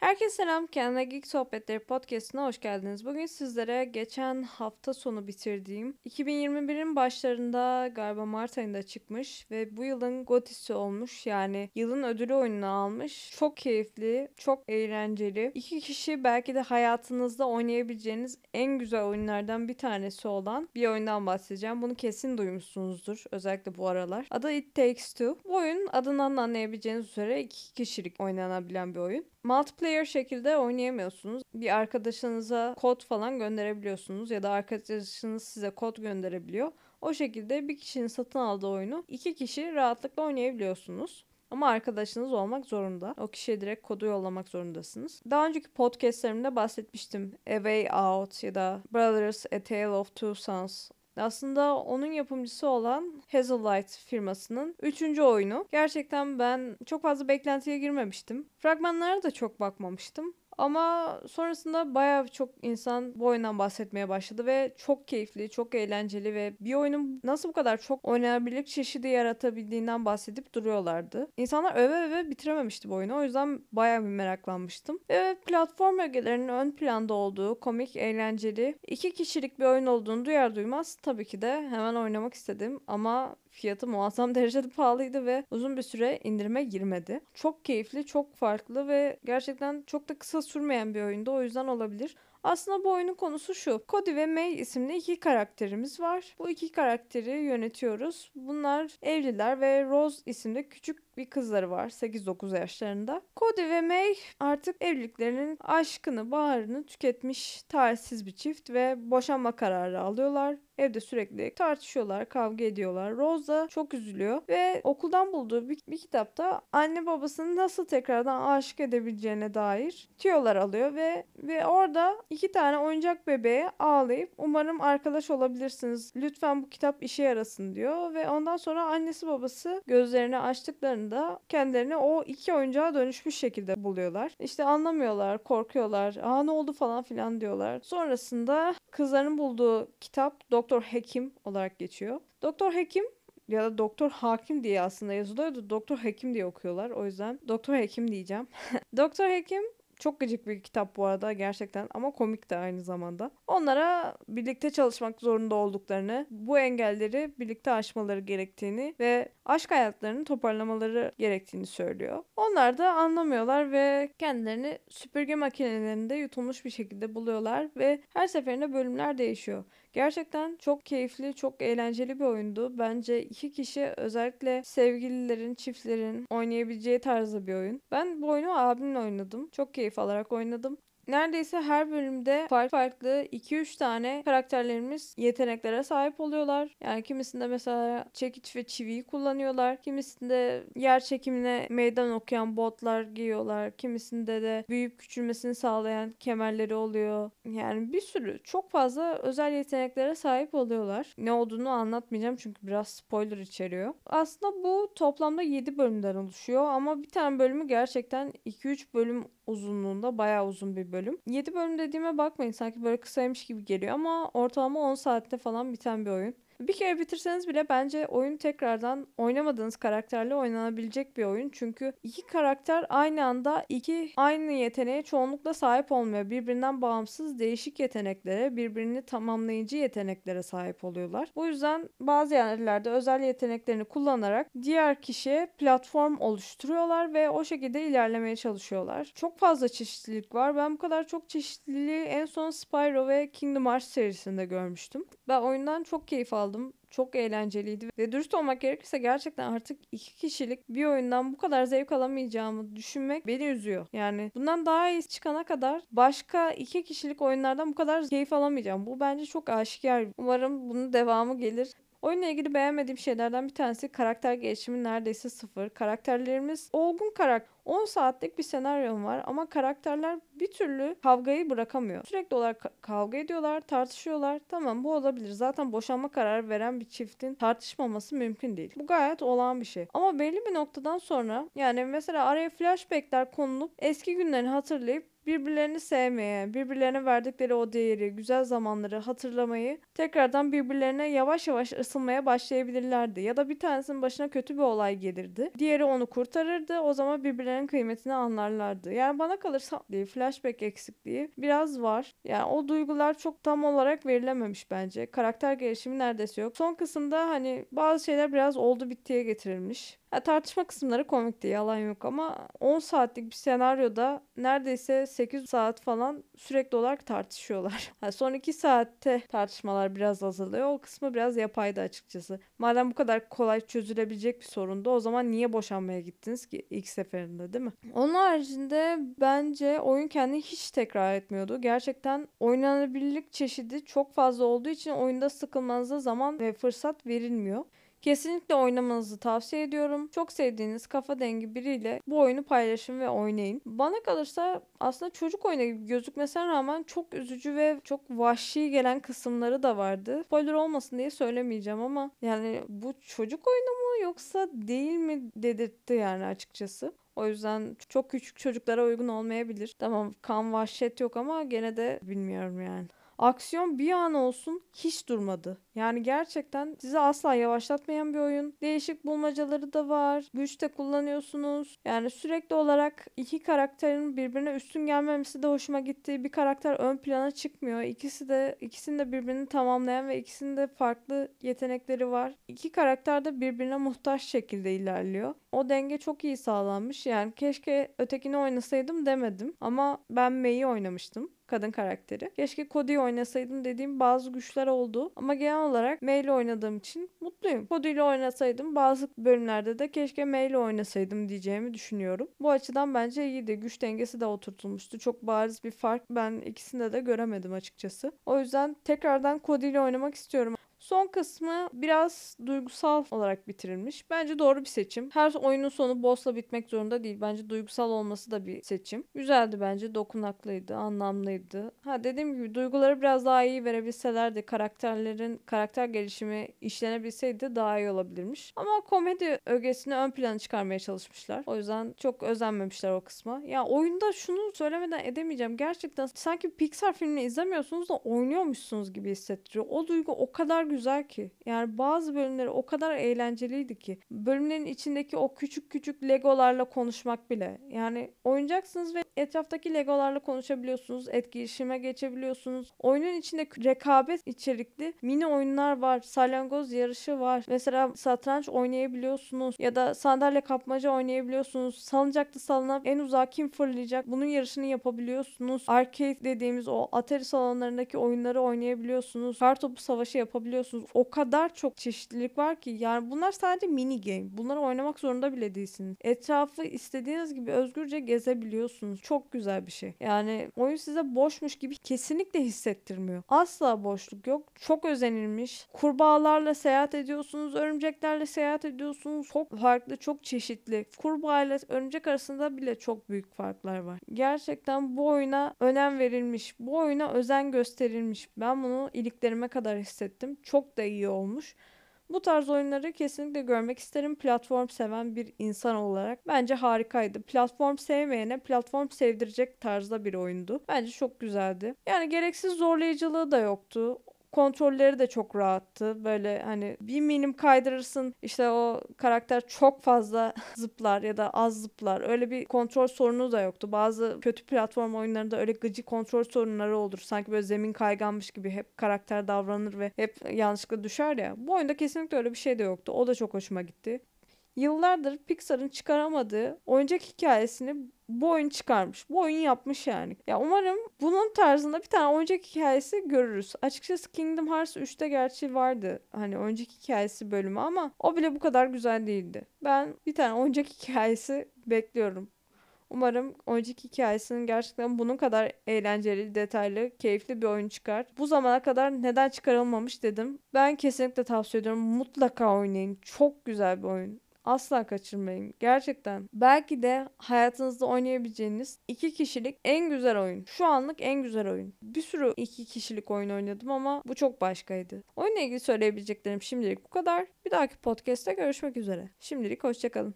Herkese selam. Kendine Geek Sohbetleri podcastına hoş geldiniz. Bugün sizlere geçen hafta sonu bitirdiğim 2021'in başlarında galiba Mart ayında çıkmış ve bu yılın gotisi olmuş. Yani yılın ödülü oyununu almış. Çok keyifli, çok eğlenceli. İki kişi belki de hayatınızda oynayabileceğiniz en güzel oyunlardan bir tanesi olan bir oyundan bahsedeceğim. Bunu kesin duymuşsunuzdur. Özellikle bu aralar. Adı It Takes Two. Bu oyun adından anlayabileceğiniz üzere iki kişilik oynanabilen bir oyun. Multiplayer şekilde oynayamıyorsunuz. Bir arkadaşınıza kod falan gönderebiliyorsunuz ya da arkadaşınız size kod gönderebiliyor. O şekilde bir kişinin satın aldığı oyunu iki kişi rahatlıkla oynayabiliyorsunuz. Ama arkadaşınız olmak zorunda. O kişiye direkt kodu yollamak zorundasınız. Daha önceki podcastlerimde bahsetmiştim. A Way Out ya da Brothers A Tale of Two Sons aslında onun yapımcısı olan Hazelight firmasının üçüncü oyunu. Gerçekten ben çok fazla beklentiye girmemiştim. Fragmanlara da çok bakmamıştım. Ama sonrasında bayağı çok insan bu oyundan bahsetmeye başladı ve çok keyifli, çok eğlenceli ve bir oyunun nasıl bu kadar çok oynanabilirlik çeşidi yaratabildiğinden bahsedip duruyorlardı. İnsanlar öve öve bitirememişti bu oyunu. O yüzden bayağı bir meraklanmıştım. Ve platform ögelerinin ön planda olduğu komik, eğlenceli, iki kişilik bir oyun olduğunu duyar duymaz tabii ki de hemen oynamak istedim. Ama fiyatı muazzam derecede pahalıydı ve uzun bir süre indirime girmedi. Çok keyifli, çok farklı ve gerçekten çok da kısa sürmeyen bir oyundu. O yüzden olabilir. Aslında bu oyunun konusu şu. Cody ve May isimli iki karakterimiz var. Bu iki karakteri yönetiyoruz. Bunlar evliler ve Rose isimli küçük bir kızları var 8-9 yaşlarında. Cody ve May artık evliliklerinin aşkını, baharını tüketmiş tarihsiz bir çift ve boşanma kararı alıyorlar. Evde sürekli tartışıyorlar, kavga ediyorlar. Rose da çok üzülüyor ve okuldan bulduğu bir, bir kitapta anne babasını nasıl tekrardan aşık edebileceğine dair tüyolar alıyor ve ve orada iki tane oyuncak bebeğe ağlayıp umarım arkadaş olabilirsiniz. Lütfen bu kitap işe yarasın diyor ve ondan sonra annesi babası gözlerini açtıklarında kendilerini o iki oyuncağa dönüşmüş şekilde buluyorlar. İşte anlamıyorlar, korkuyorlar. Aa ne oldu falan filan diyorlar. Sonrasında kızların bulduğu kitap Doktor Hekim olarak geçiyor. Doktor Hekim ya da Doktor Hakim diye aslında yazılıyordu. Doktor Hekim diye okuyorlar. O yüzden Doktor Hekim diyeceğim. Doktor Hekim çok gıcık bir kitap bu arada gerçekten ama komik de aynı zamanda. Onlara birlikte çalışmak zorunda olduklarını, bu engelleri birlikte aşmaları gerektiğini ve aşk hayatlarını toparlamaları gerektiğini söylüyor. Onlar da anlamıyorlar ve kendilerini süpürge makinelerinde yutulmuş bir şekilde buluyorlar ve her seferinde bölümler değişiyor. Gerçekten çok keyifli, çok eğlenceli bir oyundu. Bence iki kişi özellikle sevgililerin, çiftlerin oynayabileceği tarzda bir oyun. Ben bu oyunu abimle oynadım. Çok keyif alarak oynadım. Neredeyse her bölümde farklı farklı 2-3 tane karakterlerimiz yeteneklere sahip oluyorlar. Yani kimisinde mesela çekiç ve çiviyi kullanıyorlar. Kimisinde yer çekimine meydan okuyan botlar giyiyorlar. Kimisinde de büyüyüp küçülmesini sağlayan kemerleri oluyor. Yani bir sürü çok fazla özel yeteneklere sahip oluyorlar. Ne olduğunu anlatmayacağım çünkü biraz spoiler içeriyor. Aslında bu toplamda 7 bölümden oluşuyor ama bir tane bölümü gerçekten 2-3 bölüm uzunluğunda bayağı uzun bir bölüm. 7 bölüm dediğime bakmayın sanki böyle kısaymış gibi geliyor ama ortalama 10 saatte falan biten bir oyun. Bir kere bitirseniz bile bence oyun tekrardan oynamadığınız karakterle oynanabilecek bir oyun. Çünkü iki karakter aynı anda iki aynı yeteneğe çoğunlukla sahip olmuyor. Birbirinden bağımsız değişik yeteneklere, birbirini tamamlayıcı yeteneklere sahip oluyorlar. Bu yüzden bazı yerlerde özel yeteneklerini kullanarak diğer kişiye platform oluşturuyorlar ve o şekilde ilerlemeye çalışıyorlar. Çok fazla çeşitlilik var. Ben bu kadar çok çeşitliliği en son Spyro ve Kingdom Hearts serisinde görmüştüm. Ben oyundan çok keyif aldım aldım. Çok eğlenceliydi ve dürüst olmak gerekirse gerçekten artık iki kişilik bir oyundan bu kadar zevk alamayacağımı düşünmek beni üzüyor. Yani bundan daha iyi çıkana kadar başka iki kişilik oyunlardan bu kadar keyif alamayacağım. Bu bence çok aşikar. Umarım bunun devamı gelir. Oyunla ilgili beğenmediğim şeylerden bir tanesi karakter gelişimi neredeyse sıfır. Karakterlerimiz olgun karakter. 10 saatlik bir senaryom var ama karakterler bir türlü kavgayı bırakamıyor. Sürekli olarak kavga ediyorlar, tartışıyorlar. Tamam bu olabilir. Zaten boşanma kararı veren bir çiftin tartışmaması mümkün değil. Bu gayet olağan bir şey. Ama belli bir noktadan sonra yani mesela araya flashbackler konulup eski günlerini hatırlayıp birbirlerini sevmeye, birbirlerine verdikleri o değeri, güzel zamanları hatırlamayı, tekrardan birbirlerine yavaş yavaş ısınmaya başlayabilirlerdi. Ya da bir tanesinin başına kötü bir olay gelirdi. Diğeri onu kurtarırdı. O zaman birbirlerine karakterlerin kıymetini anlarlardı. Yani bana kalırsa diye flashback eksikliği biraz var. Yani o duygular çok tam olarak verilememiş bence. Karakter gelişimi neredeyse yok. Son kısımda hani bazı şeyler biraz oldu bittiye getirilmiş. Ya tartışma kısımları komikti yalan yok ama 10 saatlik bir senaryoda neredeyse 8 saat falan sürekli olarak tartışıyorlar. Yani son 2 saatte tartışmalar biraz azalıyor. O kısmı biraz yapaydı açıkçası. Madem bu kadar kolay çözülebilecek bir sorundu o zaman niye boşanmaya gittiniz ki ilk seferinde değil mi? Onun haricinde bence oyun kendini hiç tekrar etmiyordu. Gerçekten oynanabilirlik çeşidi çok fazla olduğu için oyunda sıkılmanıza zaman ve fırsat verilmiyor. Kesinlikle oynamanızı tavsiye ediyorum. Çok sevdiğiniz kafa dengi biriyle bu oyunu paylaşın ve oynayın. Bana kalırsa aslında çocuk oyunu gibi gözükmesine rağmen çok üzücü ve çok vahşi gelen kısımları da vardı. Spoiler olmasın diye söylemeyeceğim ama yani bu çocuk oyunu mu yoksa değil mi dedirtti yani açıkçası. O yüzden çok küçük çocuklara uygun olmayabilir. Tamam kan vahşet yok ama gene de bilmiyorum yani. Aksiyon bir an olsun hiç durmadı. Yani gerçekten sizi asla yavaşlatmayan bir oyun. Değişik bulmacaları da var. Güç de kullanıyorsunuz. Yani sürekli olarak iki karakterin birbirine üstün gelmemesi de hoşuma gitti. Bir karakter ön plana çıkmıyor. İkisi de ikisini de birbirini tamamlayan ve ikisinin de farklı yetenekleri var. İki karakter de birbirine muhtaç şekilde ilerliyor. O denge çok iyi sağlanmış. Yani keşke ötekini oynasaydım demedim. Ama ben May'i oynamıştım kadın karakteri. Keşke Cody'yi oynasaydım dediğim bazı güçler oldu. Ama genel olarak May oynadığım için mutluyum. Cody ile oynasaydım bazı bölümlerde de keşke May oynasaydım diyeceğimi düşünüyorum. Bu açıdan bence iyiydi. Güç dengesi de oturtulmuştu. Çok bariz bir fark ben ikisinde de göremedim açıkçası. O yüzden tekrardan Cody ile oynamak istiyorum. Son kısmı biraz duygusal olarak bitirilmiş. Bence doğru bir seçim. Her oyunun sonu boss'la bitmek zorunda değil. Bence duygusal olması da bir seçim. Güzeldi bence. Dokunaklıydı, anlamlıydı. Ha dediğim gibi duyguları biraz daha iyi verebilselerdi, karakterlerin karakter gelişimi işlenebilseydi daha iyi olabilirmiş. Ama komedi ögesini ön plana çıkarmaya çalışmışlar. O yüzden çok özenmemişler o kısma. Ya oyunda şunu söylemeden edemeyeceğim. Gerçekten sanki Pixar filmini izlemiyorsunuz da oynuyormuşsunuz gibi hissettiriyor. O duygu o kadar güzel ki. Yani bazı bölümleri o kadar eğlenceliydi ki. Bölümlerin içindeki o küçük küçük legolarla konuşmak bile. Yani oynayacaksınız ve etraftaki legolarla konuşabiliyorsunuz. Etkileşime geçebiliyorsunuz. Oyunun içinde rekabet içerikli mini oyunlar var. Salyangoz yarışı var. Mesela satranç oynayabiliyorsunuz. Ya da sandalye kapmaca oynayabiliyorsunuz. Salıncakta salınıp en uzağa kim fırlayacak bunun yarışını yapabiliyorsunuz. Arcade dediğimiz o Atari salonlarındaki oyunları oynayabiliyorsunuz. Kartopu savaşı yapabiliyorsunuz. O kadar çok çeşitlilik var ki yani bunlar sadece mini game. Bunları oynamak zorunda bile değilsiniz. Etrafı istediğiniz gibi özgürce gezebiliyorsunuz. Çok güzel bir şey. Yani oyun size boşmuş gibi kesinlikle hissettirmiyor. Asla boşluk yok. Çok özenilmiş. Kurbağalarla seyahat ediyorsunuz. Örümceklerle seyahat ediyorsunuz. Çok farklı, çok çeşitli. Kurbağa ile örümcek arasında bile çok büyük farklar var. Gerçekten bu oyuna önem verilmiş. Bu oyuna özen gösterilmiş. Ben bunu iliklerime kadar hissettim çok da iyi olmuş. Bu tarz oyunları kesinlikle görmek isterim platform seven bir insan olarak. Bence harikaydı. Platform sevmeyene platform sevdirecek tarzda bir oyundu. Bence çok güzeldi. Yani gereksiz zorlayıcılığı da yoktu kontrolleri de çok rahattı. Böyle hani bir minim kaydırırsın işte o karakter çok fazla zıplar ya da az zıplar. Öyle bir kontrol sorunu da yoktu. Bazı kötü platform oyunlarında öyle gıcı kontrol sorunları olur. Sanki böyle zemin kayganmış gibi hep karakter davranır ve hep yanlışlıkla düşer ya. Bu oyunda kesinlikle öyle bir şey de yoktu. O da çok hoşuma gitti. Yıllardır Pixar'ın çıkaramadığı oyuncak hikayesini bu oyun çıkarmış. Bu oyun yapmış yani. Ya umarım bunun tarzında bir tane oyuncak hikayesi görürüz. Açıkçası Kingdom Hearts 3'te gerçi vardı hani oyuncak hikayesi bölümü ama o bile bu kadar güzel değildi. Ben bir tane oyuncak hikayesi bekliyorum. Umarım oyuncak hikayesinin gerçekten bunun kadar eğlenceli, detaylı, keyifli bir oyun çıkar. Bu zamana kadar neden çıkarılmamış dedim. Ben kesinlikle tavsiye ediyorum. Mutlaka oynayın. Çok güzel bir oyun. Asla kaçırmayın. Gerçekten. Belki de hayatınızda oynayabileceğiniz iki kişilik en güzel oyun. Şu anlık en güzel oyun. Bir sürü iki kişilik oyun oynadım ama bu çok başkaydı. Oyunla ilgili söyleyebileceklerim şimdilik bu kadar. Bir dahaki podcast'te görüşmek üzere. Şimdilik hoşçakalın.